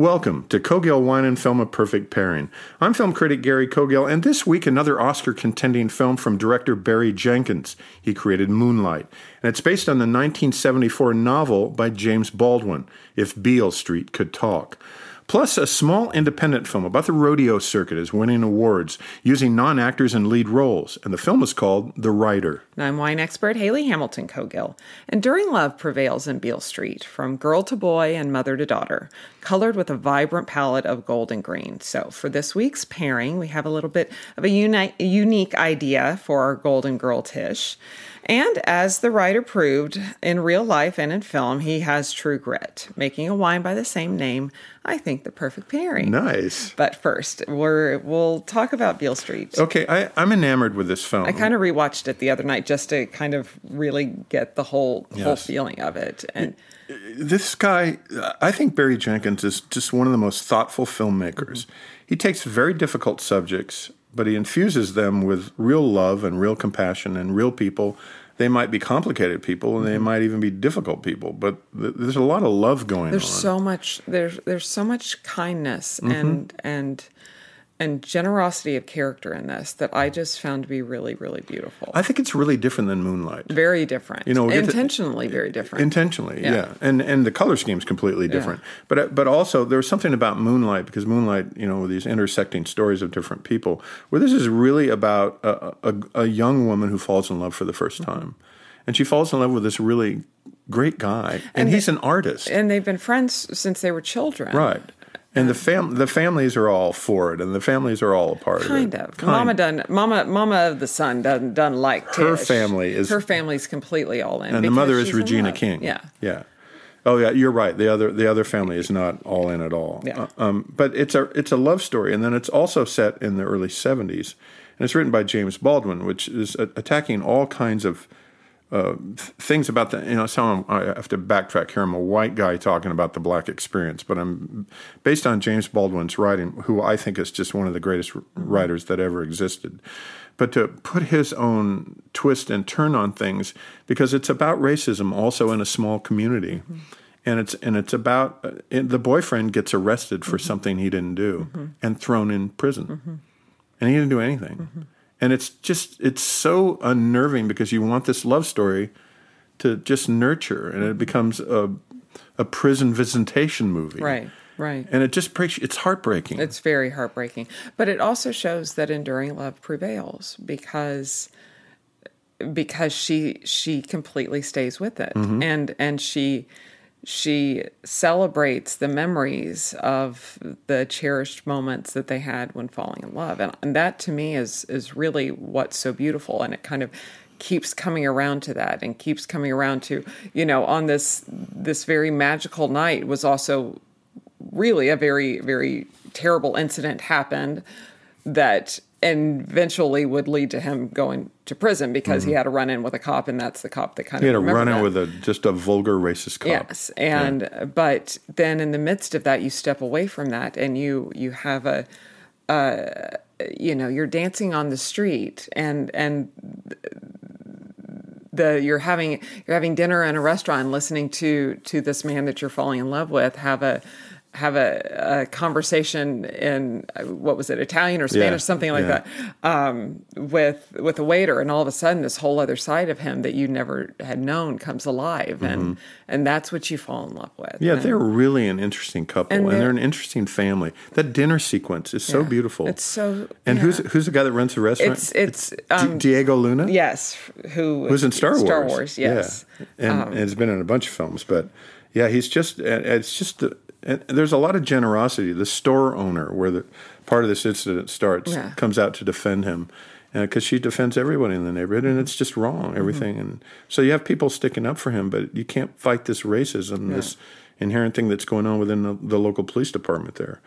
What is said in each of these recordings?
Welcome to Cogill Wine and Film A Perfect Pairing. I'm film critic Gary Cogill, and this week another Oscar contending film from director Barry Jenkins. He created Moonlight, and it's based on the 1974 novel by James Baldwin, If Beale Street Could Talk. Plus, a small independent film about the rodeo circuit is winning awards using non actors in lead roles, and the film is called The Rider. I'm wine expert Haley Hamilton Cogill. Enduring love prevails in Beale Street, from girl to boy and mother to daughter, colored with a vibrant palette of gold and green. So, for this week's pairing, we have a little bit of a uni- unique idea for our golden girl Tish. And as the Rider proved, in real life and in film, he has true grit, making a wine by the same name. I think the perfect pairing. Nice. But first, we're we'll talk about Beale Street. Okay, I, I'm enamored with this film. I kind of rewatched it the other night just to kind of really get the whole whole feeling of it. And this guy, I think Barry Jenkins is just one of the most thoughtful filmmakers. He takes very difficult subjects, but he infuses them with real love and real compassion and real people. They might be complicated people and they might even be difficult people, but th- there's a lot of love going there's on. so much there's there's so much kindness Mm-hmm. and and and generosity of character in this that I just found to be really really beautiful. I think it's really different than Moonlight. very different. You know, get to- intentionally very different. Intentionally, Yeah. yeah. and and the color scheme's completely different. But uh, but also there's something about Moonlight because Moonlight, you know, these intersecting stories of different people, where this is really about a, a, a young woman who falls in love for the first Mm-hmm. time, and she falls in love with this really great guy, and, he's an artist, and they've been friends since they were children. right? And the fam the families are all for it, and the families are all a part Kind of it. of. Mama done. Mama. Mama of the son doesn't doesn't like Her Tish. family is- her family's completely all in. and the mother is Regina. King. Yeah. yeah. Oh yeah, you're right. The other the other family is not all in at all. Yeah. Uh, um, but it's a it's a love story, and then it's also set in the early '70s, and it's written by James Baldwin, which is a- attacking all kinds of uh, things about the you know. Some I have to backtrack here. I'm a white guy talking about the black experience, but I'm based on James Baldwin's writing, who I think is just one of the greatest mm-hmm. writers that ever existed. But to put his own twist and turn on things, because it's about racism also in a small community, mm-hmm. and it's and it's about uh, it, the boyfriend gets arrested for mm-hmm. something he didn't do and thrown in prison, and he didn't do anything. And it's just it's so unnerving because you want this love story to just nurture, and it becomes a a prison visitation movie, Right. Right. And it just breaks. It's heartbreaking. It's very heartbreaking. But it also shows that enduring love prevails because because she she completely stays with it. Mm-hmm. And and she she celebrates the memories of the cherished moments that they had when falling in love. And, and that to me is is really what's so beautiful and it kind of keeps coming around to that and keeps coming around to, you know, on this this very magical night was also really a very very terrible incident happened that eventually would lead to him going to prison because he had a run in with a cop and that's the cop that kind he of had a run in with a just a vulgar racist cop. Yes, and but then in the midst of that, you step away from that, and you you have a, uh, you know, you're dancing on the street, and and the you're having you're having dinner in a restaurant, listening to to this man that you're falling in love with have a have a, a conversation in what was it Italian or Spanish Yeah, something like yeah. that um, with with a waiter, and all of a sudden this whole other side of him that you never had known comes alive, and and that's what you fall in love with. Mm-hmm. Yeah, And they're really an interesting couple, And and, they're- they're, an interesting family. That dinner sequence is so Yeah. beautiful. It's so And who's who's the guy that runs the restaurant? It's it's Di- um, Diego Luna. yes, who who's in Star Wars. Star Wars, yes. Um, yeah, and, and has been in a bunch of films. But Yeah, he's just it's just and there's a lot of generosity. The store owner, where the part of this incident starts, Yeah. comes out to defend him uh, because she defends everyone in the neighborhood, and it's just wrong mm-hmm. everything. And so you have people sticking up for him, but you can't fight this racism, this inherent thing that's going on within the, the local police department there.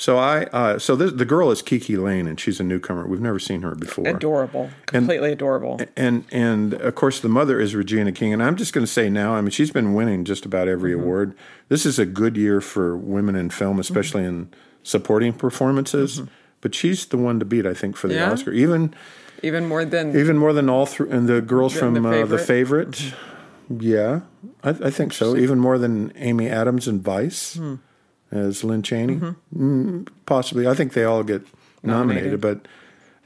So I, uh, so this, the girl is KiKi Layne, and she's a newcomer. We've never seen her before. Adorable, completely adorable. And and of course the mother is Regina King, and I'm just going to say now, I mean she's been winning just about every Mm-hmm. award. This is a good year for women in film, especially in supporting performances. But she's the one to beat, I think, for the Mm-hmm. Yeah? Oscar. Even Even more than even more than all three, and the girls from The uh, the Favorite? favorite. Yeah, I, I think so. Even more than Amy Adams and Vice Hmm. As Lynne Cheney, Mm-hmm. mm, possibly. I think they all get nominated, but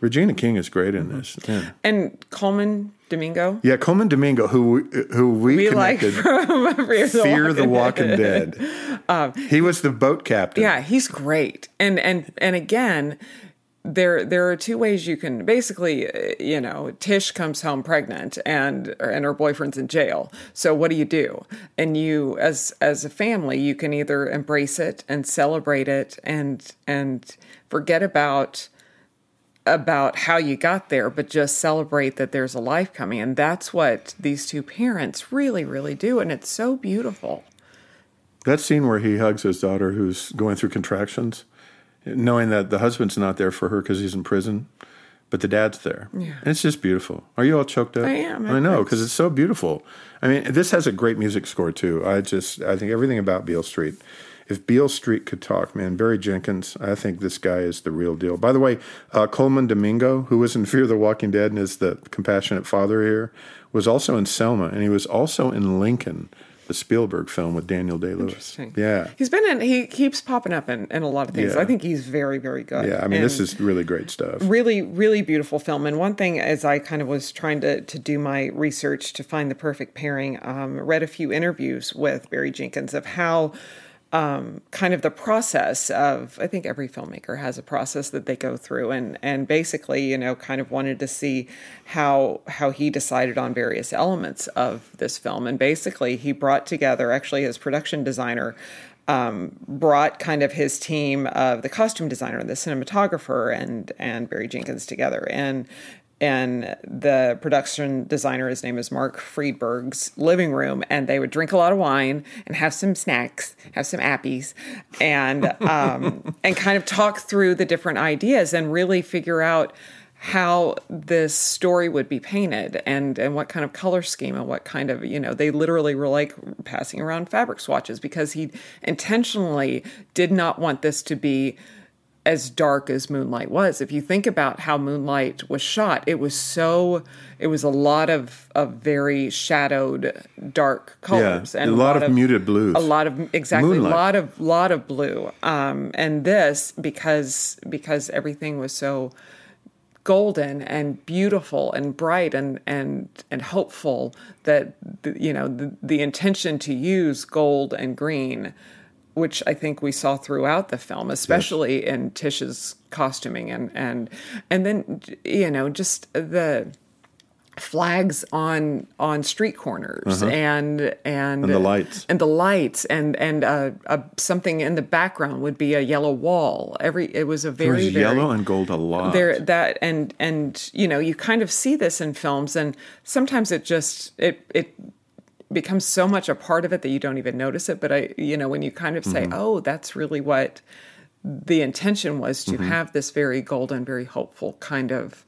Regina King is great in this. Yeah. and Colman Domingo. Yeah, Colman Domingo, who who we, We like connected, from Fear the Fear the Walking Walking Dead. he was the boat captain. Yeah, he's great. And and and again, there there are two ways you can basically, uh, you know, Tish comes home pregnant and and her boyfriend's in jail. So what do you do? And you as as a family, you can either embrace it and celebrate it and and forget about about how you got there, but just celebrate that there's a life coming. And that's what these two parents really, really do. And it's so beautiful. That scene where he hugs his daughter who's going through contractions, knowing that the husband's not there for her because he's in prison, but the dad's there. Yeah. It's just beautiful. Are you all choked up? I am. I know, because it's so beautiful. I mean, this has a great music score, too. I just, I think everything about Beale Street. If Beale Street could talk, man, Barry Jenkins, I think this guy is the real deal. By the way, uh, Colman Domingo, who was in Fear of the Walking Dead and is the compassionate father here, was also in Selma, and he was also in Lincoln, the Spielberg film with Daniel Day Lewis. Interesting. Yeah. He's been in, he keeps popping up in, in a lot of things. Yeah. I think he's very, very good. Yeah, I mean, this is really great stuff. really, really beautiful film. And one thing, as I kind of was trying to, to do my research to find the perfect pairing, um, read a few interviews with Barry Jenkins of how um, kind of the process of I think every filmmaker has a process that they go through and and basically you know kind of wanted to see how how he decided on various elements of this film. And basically he brought together actually his production designer um, brought kind of his team of the costume designer and the cinematographer and and Barry Jenkins together. And and the production designer, his name is Mark Friedberg's living room, and they would drink a lot of wine and have some snacks, have some appies, and um, and kind of talk through the different ideas and really figure out how this story would be painted and and what kind of color scheme and what kind of you know they literally were like passing around fabric swatches because he intentionally did not want this to be as dark as Moonlight was. If you think about how Moonlight was shot, it was so it was a lot of of very shadowed dark colors and a lot of muted blues. A lot of exactly Moonlight. a lot of lot of blue. Um, and this because because everything was so golden and beautiful and bright and and and hopeful that the, you know the, the intention to use gold and green which I think we saw throughout the film especially in Tish's costuming and and and then you know just the flags on on street corners and and Uh-huh. And the lights. and the lights and and uh, uh, something in the background would be a yellow wall every it was a very was very yellow and gold a lot. there that and and you know you kind of see this in films and sometimes it just it it becomes so much a part of it that you don't even notice it but i you know when you kind of say Mm-hmm. oh that's really what the intention was to Mm-hmm. have this very golden very hopeful kind of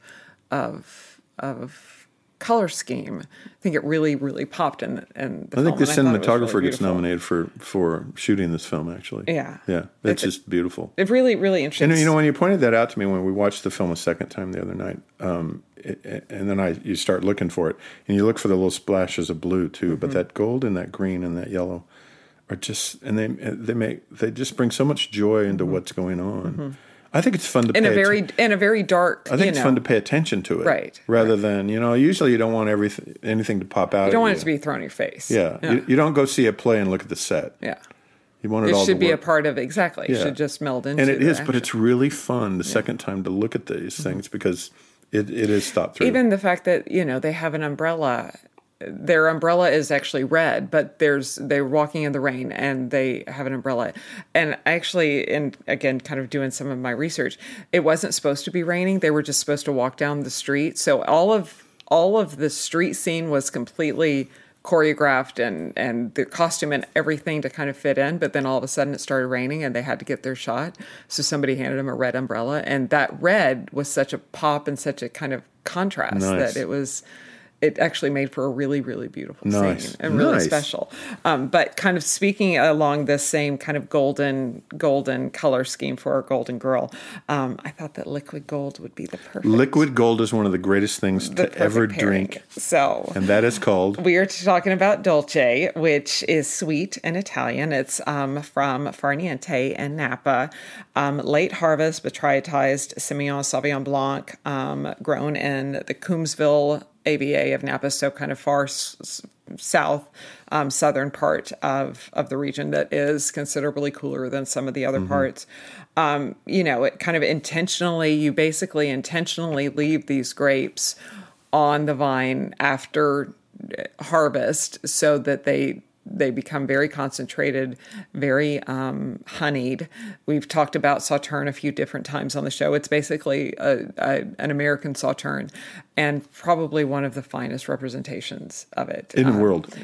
of of color scheme i think it really really popped in in the I think the and I thought it was cinematographer really gets nominated for for shooting this film. Actually, Yeah. yeah, it's just beautiful. it really really interesting And you know, when you pointed that out to me when we watched the film a second time the other night, um, it, it- and then I you start looking for it, and you look for the little splashes of blue too, Mm-hmm. but that gold and that green and that yellow are just, and they they make they just bring so much joy into what's going on. I think it's fun to Mm-hmm. in pay a very atten- in a very dark I think it's know, fun to pay attention to it, Right, Rather than you know, usually you don't want everything anything to pop out. you don't want you. it to be thrown in your face Yeah, yeah, You, you don't go see a play and look at the set. yeah. You want it, all it all should to be a part of exactly. It should just meld into. and it is, is, but it's really fun the second time to look at these things because it, it is thought through. even the fact that you know they have an umbrella their umbrella is actually red, but there's they're walking in the rain and they have an umbrella. And actually, in again, kind of doing some of my research, it wasn't supposed to be raining. They were just supposed to walk down the street. So all of all of the street scene was completely choreographed and and the costume and everything to kind of fit in but then all of a sudden it started raining and they had to get their shot so somebody handed them a red umbrella and that red was such a pop and such a kind of contrast Nice. that it was it actually made for a really really beautiful Nice. scene and really Nice. special um, but kind of speaking along this same kind of golden golden color scheme for a golden girl um, i thought that liquid gold would be the perfect Liquid gold is one of the greatest things the to ever pairing. drink, so and that is called we are talking about Dolce, which is sweet in Italian. It's um, from Far Niente and Napa. Um, late harvest, botrytized Semillon Sauvignon Blanc, um, grown in the Coombsville AVA of Napa, so kind of far s- south, um, southern part of, of the region that is considerably cooler than some of the other parts. Um, you know, it kind of intentionally, you basically intentionally leave these grapes on the vine after harvest so that they they become very concentrated, very um, honeyed. We've talked about Sauterne a few different times on the show. It's basically a, a, an American Sauterne, and probably one of the finest representations of it in the Um, world.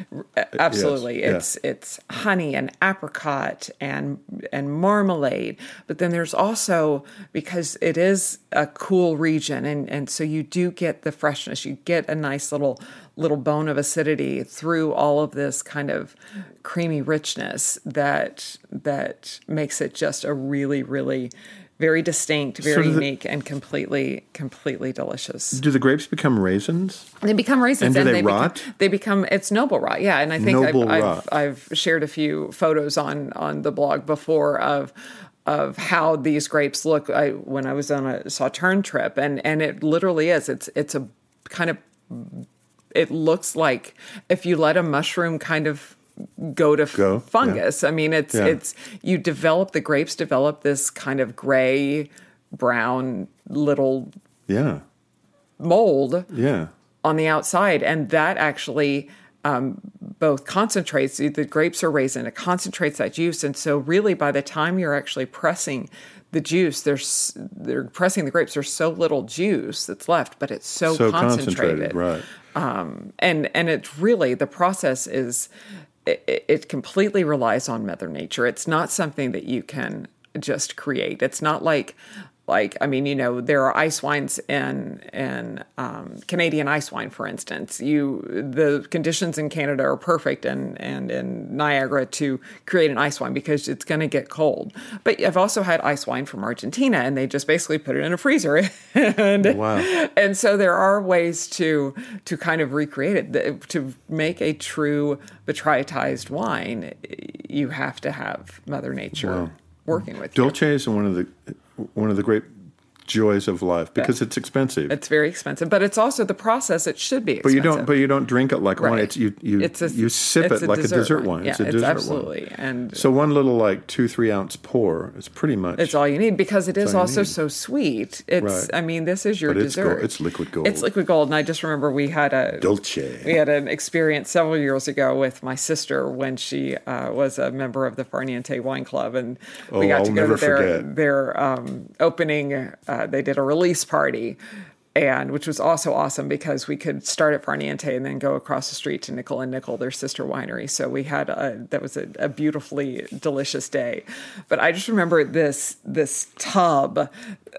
Absolutely, Yes, yeah. it's it's honey and apricot and and marmalade. But then there's also because it is a cool region, and and so you do get the freshness. You get a nice little little bone of acidity through all of this kind of creamy richness that that makes it just a really really very distinct, very the- unique, and completely completely delicious. Do the grapes become raisins? They become raisins, And do they become- rot? they become it's noble rot, yeah. And I think I've, I've. I've shared a few photos on on the blog before of of how these grapes look. I when I was on a Sauterne trip, and and it literally is. It's it's a kind of it looks like if you let a mushroom kind of go to Go, yeah. fungus. I mean, it's Yeah. it's you develop the grapes develop this kind of gray brown little Yeah, mold yeah. on the outside, and that actually um, both concentrates. The grapes are raisin; it concentrates that juice, and so really, by the time you're actually pressing the juice, there's they're pressing the grapes. There's so little juice that's left, but it's so, So concentrated, concentrated, right? and and it's really the process is it, it completely relies on mother nature. It's not something that you can just create. It's not like like i mean you know there are ice wines in in um, canadian ice wine for instance. You the conditions in canada are perfect and and in niagara to create an ice wine because it's going to get cold. But i've also had ice wine from argentina and they just basically put it in a freezer. And Wow. and so there are ways to to kind of recreate it. To make a true botrytized wine you have to have mother nature working with you. Dolce is one of the one of the great joys of life because it's expensive. it's very expensive but it's also the process it should be but you don't. But you don't drink it like wine. It's you. You It's a- you sip it's it like a dessert wine. Yeah, it's a it's dessert absolutely wine. and So one little like two three ounce pour is pretty much. It's all you need because it is also so sweet. It's, Right. I mean, this is your But it's dessert. gold- it's liquid gold. It's liquid gold, and I just remember we had a Dolce. We had an experience several years ago with my sister when she uh, was a member of the Far Niente Wine Club, and we Oh, got I'll to go to their forget. their um, opening. Uh, Uh, they did a release party. And which was also awesome because we could start at Far Niente and then go across the street to Nickel and Nickel, their sister winery. So we had a that was a, a beautifully delicious day. But I just remember this this tub.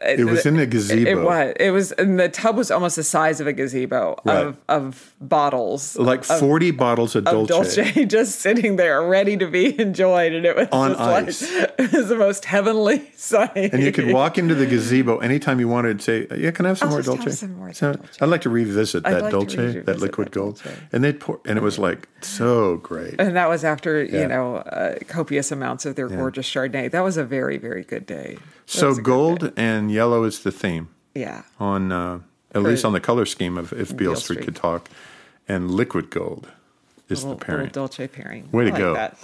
It was in a gazebo. It was. It was. And the tub was almost the size of a gazebo Right. of of bottles like of, forty bottles of of Dolce. Dolce just sitting there, ready to be enjoyed, and it was On just like- ice. it was the most heavenly sight. And you could walk into the gazebo anytime you wanted. And Say, "Yeah, can I have some I'll more Dolce?" some more So, Dolce. I'd like to revisit I'd that like Dolce, revisit that liquid that gold. Dolce. And they pour, and it was like so great. and that was after Yeah. you know uh, copious amounts of their gorgeous Chardonnay. That was a very very good day. That So was a good gold day. And yellow is the theme yeah. on, uh, at For- least on the color scheme of if Beale Beale Street Street. could talk, and liquid gold is little, the pairing. dolce pairing. Way I to like go. that.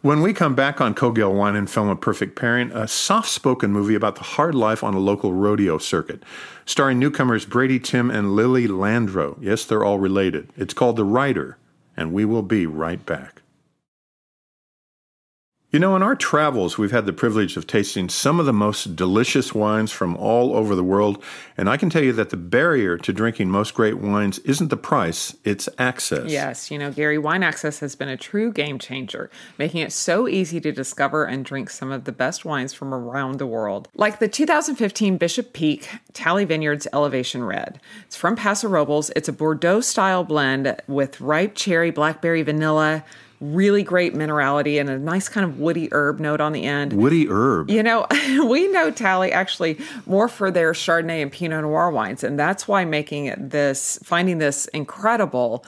When we come back on Cogill Wine and Film A Perfect Pairing, a soft spoken movie about the hard life on a local rodeo circuit, starring newcomers Brady Tim and Lily Jandreau. Yes, they're all related. It's called The Rider, and we will be right back. You know, in our travels, we've had the privilege of tasting some of the most delicious wines from all over the world, and I can tell you that the barrier to drinking most great wines isn't the price, it's access. Yes, you know, Gary, Wine Access has been a true game changer, making it so easy to discover and drink some of the best wines from around the world. Like the 2015 Bishop Peak Talley Vineyards Elevation Red. It's from Paso Robles. It's a Bordeaux style blend with ripe cherry, blackberry, vanilla, really great minerality, and a nice kind of woody herb note on the end. Woody herb. You know, we know Talley actually more for their Chardonnay and Pinot Noir wines, and that's why making this, finding this incredible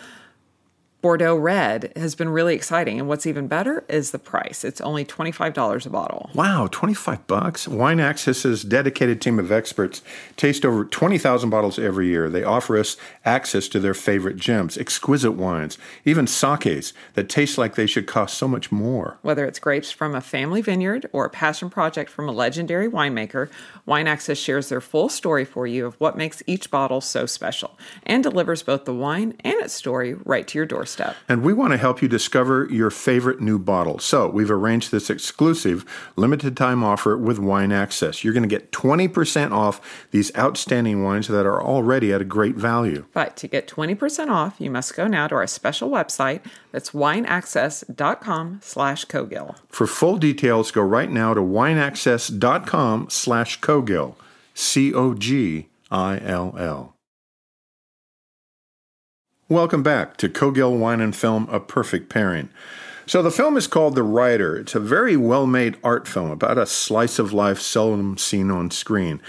Bordeaux red has been really exciting. And what's even better is the price. It's only $25 a bottle. Wow, 25 bucks. Wine Access's dedicated team of experts taste over 20,000 bottles every year. They offer us access to their favorite gems, exquisite wines, even sakes that taste like they should cost so much more. Whether it's grapes from a family vineyard or a passion project from a legendary winemaker, Wine Access shares their full story for you of what makes each bottle so special and delivers both the wine and its story right to your doorstep. And we want to help you discover your favorite new bottle. So we've arranged this exclusive limited time offer with Wine Access. You're going to get 20% off these outstanding wines that are already at a great value. But to get 20% off, you must go now to our special website. That's wineaccess.com slash Cogill. For full details, go right now to wineaccess.com slash Cogill. C-O-G-I-L-L. Welcome back to Cogill Wine and Film, A Perfect Pairing. So the film is called The Rider. It's a very well-made art film about a slice of life seldom seen on screen.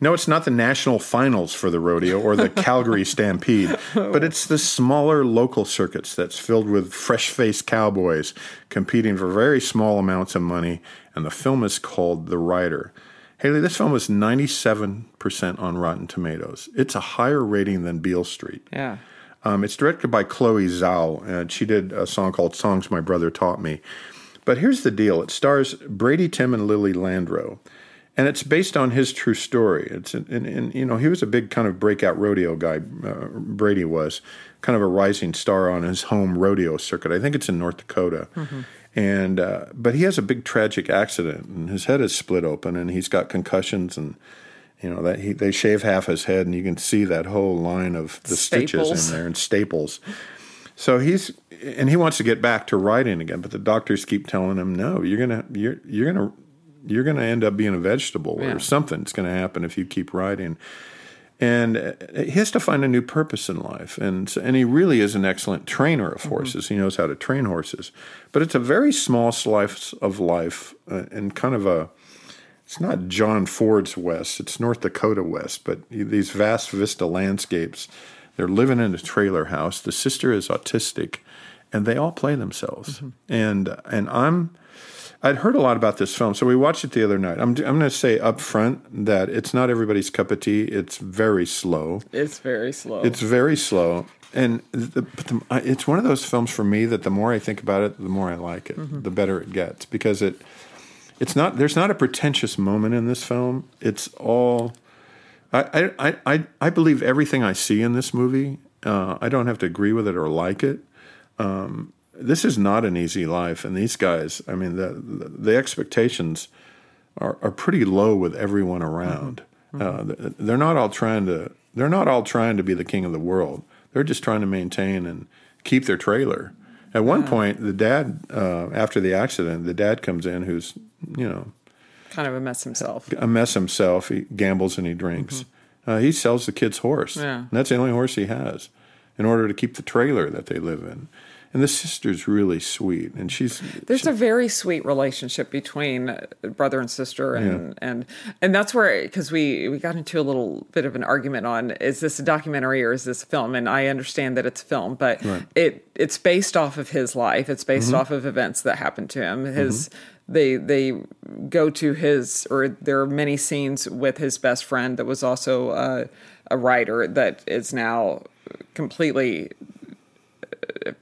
No, it's not the national finals for the rodeo or the Calgary Stampede, but it's the smaller local circuits that's filled with fresh-faced cowboys competing for very small amounts of money, and the film is called The Rider. Haley, this film is 97% on Rotten Tomatoes. It's a higher rating than Beale Street. Yeah. Um, it's directed by Chloe Zhao, and she did a song called Songs My Brother Taught Me. But here's the deal it stars Brady Tim and Lily Jandreau, and it's based on his true story. It's and, and you know he was a big kind of breakout rodeo guy. Uh, Brady was kind of a rising star on his home rodeo circuit. I think it's in North Dakota. And uh, but he has a big tragic accident, and his head is split open, and he's got concussions, and you know that he they shave half his head, and you can see that whole line of the stitches Staples. in there and staples. So he's and he wants to get back to riding again, but the doctors keep telling him, "No, you're gonna you're you're gonna you're gonna end up being a vegetable Yeah. or something's gonna happen if you keep riding." And uh, he has to find a new purpose in life, and so- and he really is an excellent trainer of horses. He knows how to train horses, but it's a very small slice of life uh, and kind of a it's not John Ford's West, it's North Dakota West, but these vast vista landscapes. They're living in a trailer house. The sister is autistic, and they all play themselves. Mm-hmm. And and I'm I'd heard a lot about this film, so we watched it the other night. I'm I'm going to say up front that it's not everybody's cup of tea. It's very slow. It's very slow. It's very slow, and the, but the, it's one of those films for me that the more I think about it, the more I like it, mm-hmm. the better it gets because it it's not there's not a pretentious moment in this film. It's all I I I, I, believe everything I see in this movie. Uh, I don't have to agree with it or like it. Um, this is not an easy life, and these guys. I mean, the the, the expectations are, are pretty low with everyone around. Uh, they're not all trying to. They're not all trying to be the king of the world. They're just trying to maintain and keep their trailer. At one point, the dad, uh, after the accident, the dad comes in, who's you know kind of a mess himself. a mess himself. He gambles and he drinks. Uh, he sells the kid's horse. Yeah. And that's the only horse he has in order to keep the trailer that they live in. And the sister's really sweet, and she's There's a very sweet relationship between uh, brother and sister, and and and that's where because we we got into a little bit of an argument on is this a documentary or is this a film? And I understand that it's a film, but it it's based off of his life. It's based off of events that happened to him. His they they go to his or there are many scenes with his best friend that was also uh, a rider that is now completely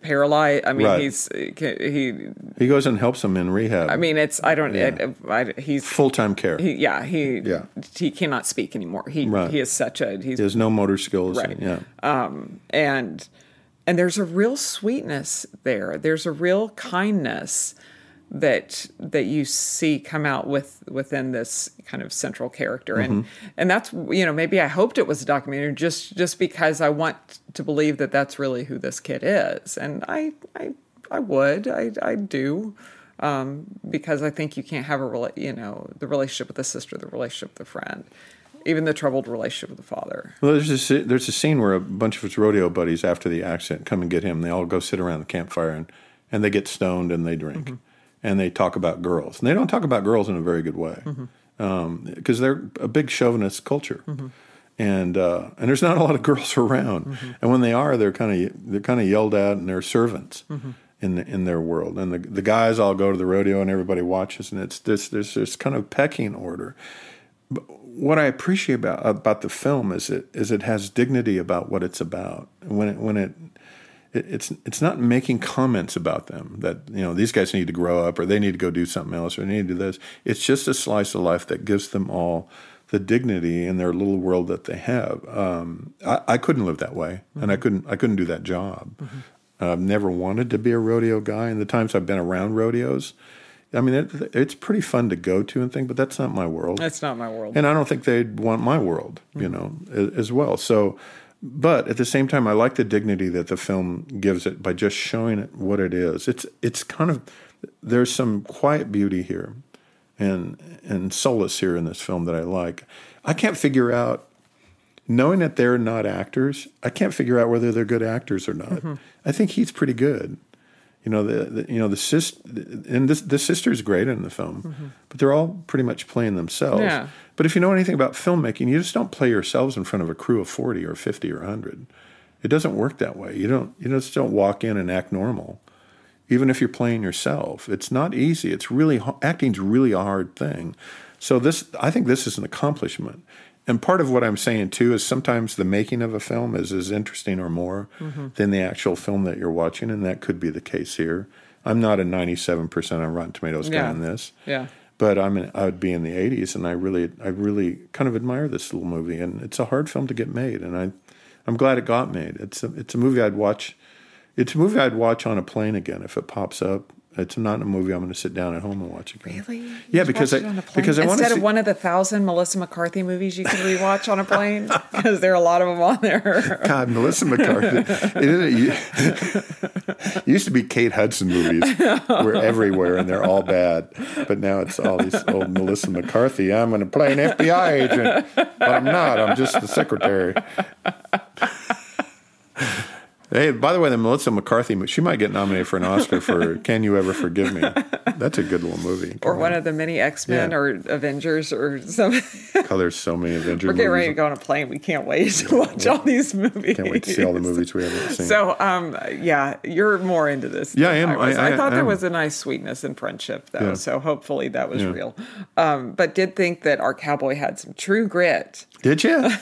paralyzed. I mean, Right. he's he. He goes and helps him in rehab. I mean, it's I don't. Yeah. I, I, he's full time care. he, He, yeah he Yeah. he cannot speak anymore. He Right. he is such a he's has no motor skills. Right. Yeah. um, and and there's a real sweetness there. There's a real kindness that that you see come out with within this kind of central character, and and that's you know maybe I hoped it was a documentary just just because I want to believe that that's really who this kid is, and I I I would I I do. Um, because I think you can't have a rela- you know the relationship with the sister, the relationship with the friend, even the troubled relationship with the father. Well, there's a, there's a scene where a bunch of his rodeo buddies, after the accident, come and get him. They all go sit around the campfire and, and they get stoned and they drink. And they talk about girls. And they don't talk about girls in a very good way mm-hmm. um, because they're a big chauvinist culture. Mm-hmm. And uh, and there's not a lot of girls around. Mm-hmm. And when they are, they're kind of they're kind of yelled at and they're servants in the, in their world. And the the guys all go to the rodeo and everybody watches. And it's this there's this kind of pecking order But what I appreciate about about the film is it is it has dignity about what it's about. When it when it it's it's not making comments about them that you know these guys need to grow up or they need to go do something else or they need to do this. It's just a slice of life that gives them all the dignity in their little world that they have. Um, I, I couldn't live that way, and I mm-hmm. couldn't I couldn't do that job. Mm-hmm. I've never wanted to be a rodeo guy. And the times I've been around rodeos, I mean, it, it's pretty fun to go to and think, but that's not my world. That's not my world. And I don't think they'd want my world, you mm-hmm. know, a- as well. So, but at the same time, I like the dignity that the film gives it by just showing it what it is. It's it's kind of there's some quiet beauty here, and and solace here in this film that I like. I can't figure out, knowing that they're not actors, I can't figure out whether they're good actors or not. Mm-hmm. I think he's pretty good. You know the, the you know the sis and this the sister's great in the film, mm-hmm. but they're all pretty much playing themselves. Yeah. But if you know anything about filmmaking, you just don't play yourselves in front of a crew of forty or fifty or hundred. It doesn't work that way. You don't you just don't walk in and act normal, even if you're playing yourself. It's not easy. It's really acting's really a hard thing. So this I think this is an accomplishment. And part of what I'm saying too is sometimes the making of a film is as interesting or more mm-hmm. than the actual film that you're watching, and that could be the case here. I'm not a 97% on Rotten Tomatoes guy Yeah. on this Yeah. But I'm I would be in the 80s, and I really I really kind of admire this little movie, and it's a hard film to get made, and I I'm glad it got made. It's a, it's a movie I'd watch. It's a movie I'd watch on a plane again if it pops up. It's not a movie I'm going to sit down at home and watch again. Really? Yeah, You'd because I- it on a plane? because I instead see- of one of the thousand Melissa McCarthy movies you can rewatch on a plane because there are a lot of them on there. God, Melissa McCarthy. it, it, it used to be Kate Hudson movies. We're everywhere and they're all bad. But now it's all these old Melissa McCarthy. I'm going to play an FBI agent, but I'm not. I'm just the secretary. Hey, by the way, the Melissa McCarthy, she might get nominated for an Oscar for "Can You Ever Forgive Me?" That's a good little movie. or one of the many X Men Yeah. or Avengers or something. Oh, there's so many Avengers We're getting ready to go on a plane. We can't wait to watch all these movies. Can't wait to see all the movies we haven't seen. So, um, yeah, you're more into this. Yeah, I am. I- I- thought I there am. was a nice sweetness and friendship, though. Yeah. So hopefully that was Yeah. real. Um, but did think that our cowboy had some true grit. Did you?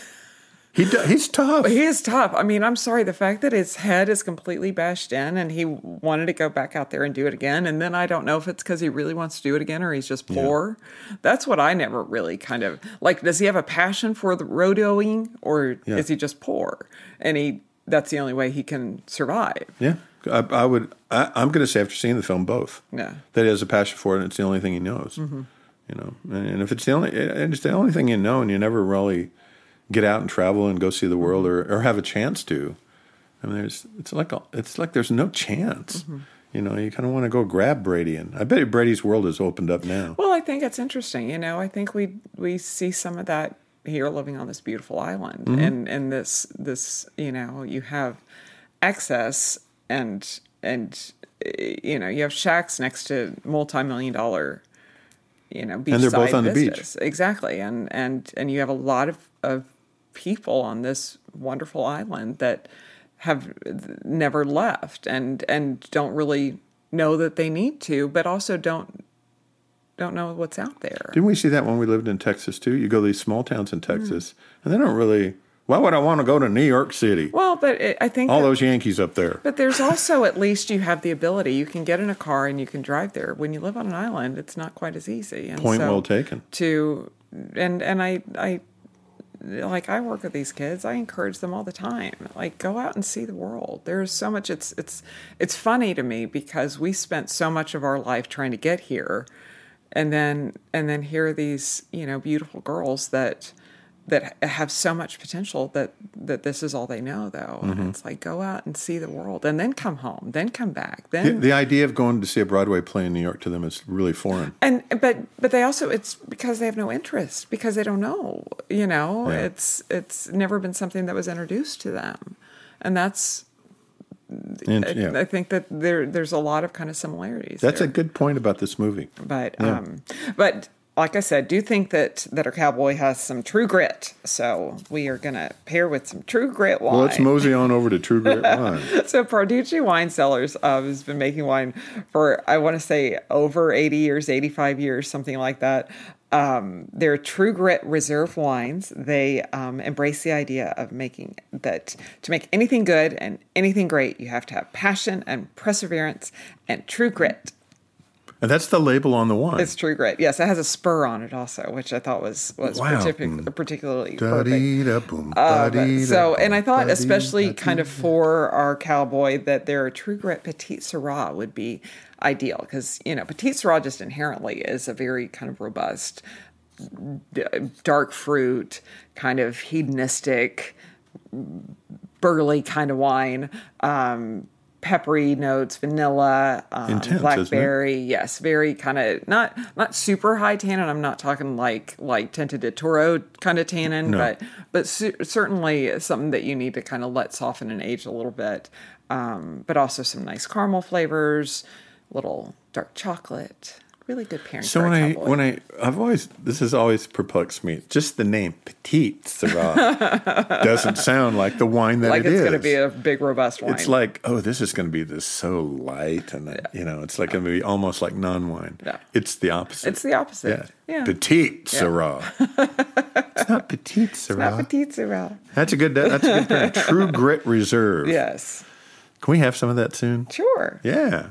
He do, he's tough. He is tough. I mean, I'm sorry. The fact that his head is completely bashed in and he wanted to go back out there and do it again. And then I don't know if it's because he really wants to do it again or he's just poor. That's what I never really kind of like. Does he have a passion for the rodeoing or Yeah. is he just poor? And he that's the only way he can survive. Yeah, I, I would. I, I'm going to say after seeing the film, both. Yeah. that he has a passion for it. and It's the only thing he knows. Mm-hmm. You know, and, and if it's the only, and it's the only thing you know, and you never really get out and travel and go see the world or, or have a chance to. I mean, there's it's like a, it's like there's no chance. Mm-hmm. You know, you kind of want to go grab Brady, and I bet Brady's world has opened up now. Well, I think it's interesting. You know, I think we we see some of that here living on this beautiful island, Mm-hmm. and and this this you know you have excess and and eh, you know you have shacks next to multi-million dollar you know beachside they're both on the beach. exactly and and and you have a lot of of people on this wonderful island that have never left and and don't really know that they need to but also don't don't know what's out there Didn't we see that when we lived in Texas too? You go to these small towns in Mm-hmm. Texas, and they don't really Why would I want to go to New York City? Well, but it, I think All that- those Yankees up there. But there's also at least you have the ability. You can get in a car and you can drive there. When you live on an island, it's not quite as easy. And Point so well taken. To and and I I like I work with these kids. I encourage them all the time. Like go out and see the world. There's so much. It's it's it's funny to me because we spent so much of our life trying to get here, and then and then here are these you know beautiful girls that that have so much potential that that this is all they know though Mm-hmm. and it's like go out and see the world and then come home then come back then the idea of going to see a Broadway play in New York to them is really foreign. and but but they also it's because they have no interest because they don't know you know Yeah. it's it's never been something that was introduced to them and that's And, I, yeah. I think that there there's a lot of kind of similarities That's a good point about this movie. but Yeah. um but like I said, do think that that our cowboy has some true grit. So we are gonna pair with some true grit wine. Well, let's mosey on over to True Grit Wine. So Parducci Wine Cellars uh, has been making wine for I want to say over 80 years, 85 years, something like that. Um, they're True Grit Reserve wines. They um, embrace the idea of making that to make anything good and anything great, you have to have passion and perseverance and true grit. And that's the label on the wine. It's True Grit. Yes, it has a spur on it also, which I thought was was Wow. partic- particularly perfect. Da-dee-da-boom, Um, so, and I thought, especially kind of for our cowboy, that their True Grit Petite Syrah would be ideal because you know Petite Syrah just inherently is a very kind of robust, d- dark fruit, kind of hedonistic, burly kind of wine. Um, peppery notes, vanilla, um, Intense, blackberry. Yes, very kind of not not super high tannin. I'm not talking like like Tinta de Toro kind of tannin, No. but but cer- certainly something that you need to kind of let soften and age a little bit. Um, but also some nice caramel flavors, little dark chocolate. Really good pairing. So when I when I I've always this has always perplexed me. Just the name Petite Syrah doesn't sound like the wine that like it it's going to be a big robust wine. It's like, oh, this is going to be this so light, and you know, it's like going to be almost like non-wine. Yeah. It's the opposite. It's the opposite. Yeah, Yeah. petite Syrah. it's not petite Syrah. Not Petite Syrah. That's a good. That's a good pairing. True Grit Reserve. Yes, Can we have some of that soon? sure. Yeah.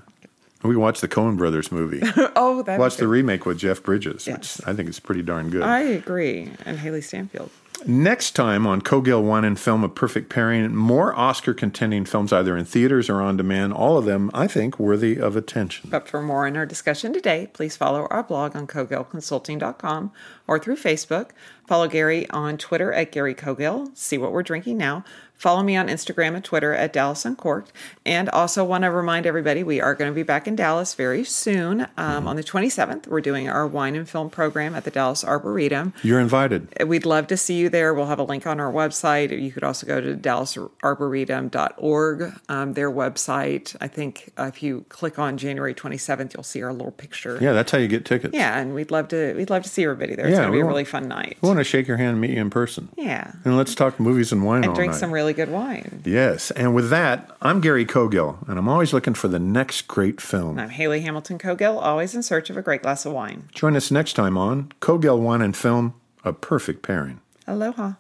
We watched the Coen Brothers movie. Oh, that Watched the remake with Jeff Bridges, Yes. which I think is pretty darn good. I agree. And Hailee Steinfeld. Next time on Cogill Wine and Film, a perfect pairing, more Oscar contending films either in theaters or on demand. All of them, I think, worthy of attention. But for more in our discussion today, please follow our blog on cogillconsulting.com or through Facebook. Follow Gary on Twitter at Gary Cogill. See what we're drinking now. Follow me on Instagram and Twitter at Dallas Uncorked. And also want to remind everybody we are going to be back in Dallas very soon. Um, On the 27th, we're doing our wine and film program at the Dallas Arboretum. You're invited. We'd love to see you there. We'll have a link on our website. You could also go to dallasarboretum.org, um, their website. I think uh, if you click on January 27th, you'll see our little picture. Yeah, that's how you get tickets. Yeah, and we'd love to we'd love to see everybody there. It's Yeah, going to be a really fun night. We want to shake your hand and meet you in person. Yeah. And let's talk movies and wine And drink night. some really good wine. Yes. And with that, I'm Gary Cogill, and I'm always looking for the next great film. I'm Haley Hamilton Cogill, always in search of a great glass of wine. Join us next time on Cogill Wine and Film, a perfect pairing. Aloha.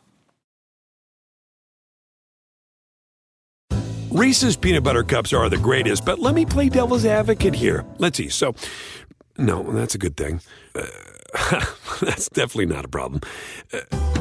Reese's peanut butter cups are the greatest, but let me play devil's advocate here. Let's see. So, no, that's a good thing. Uh, that's definitely not a problem. Uh,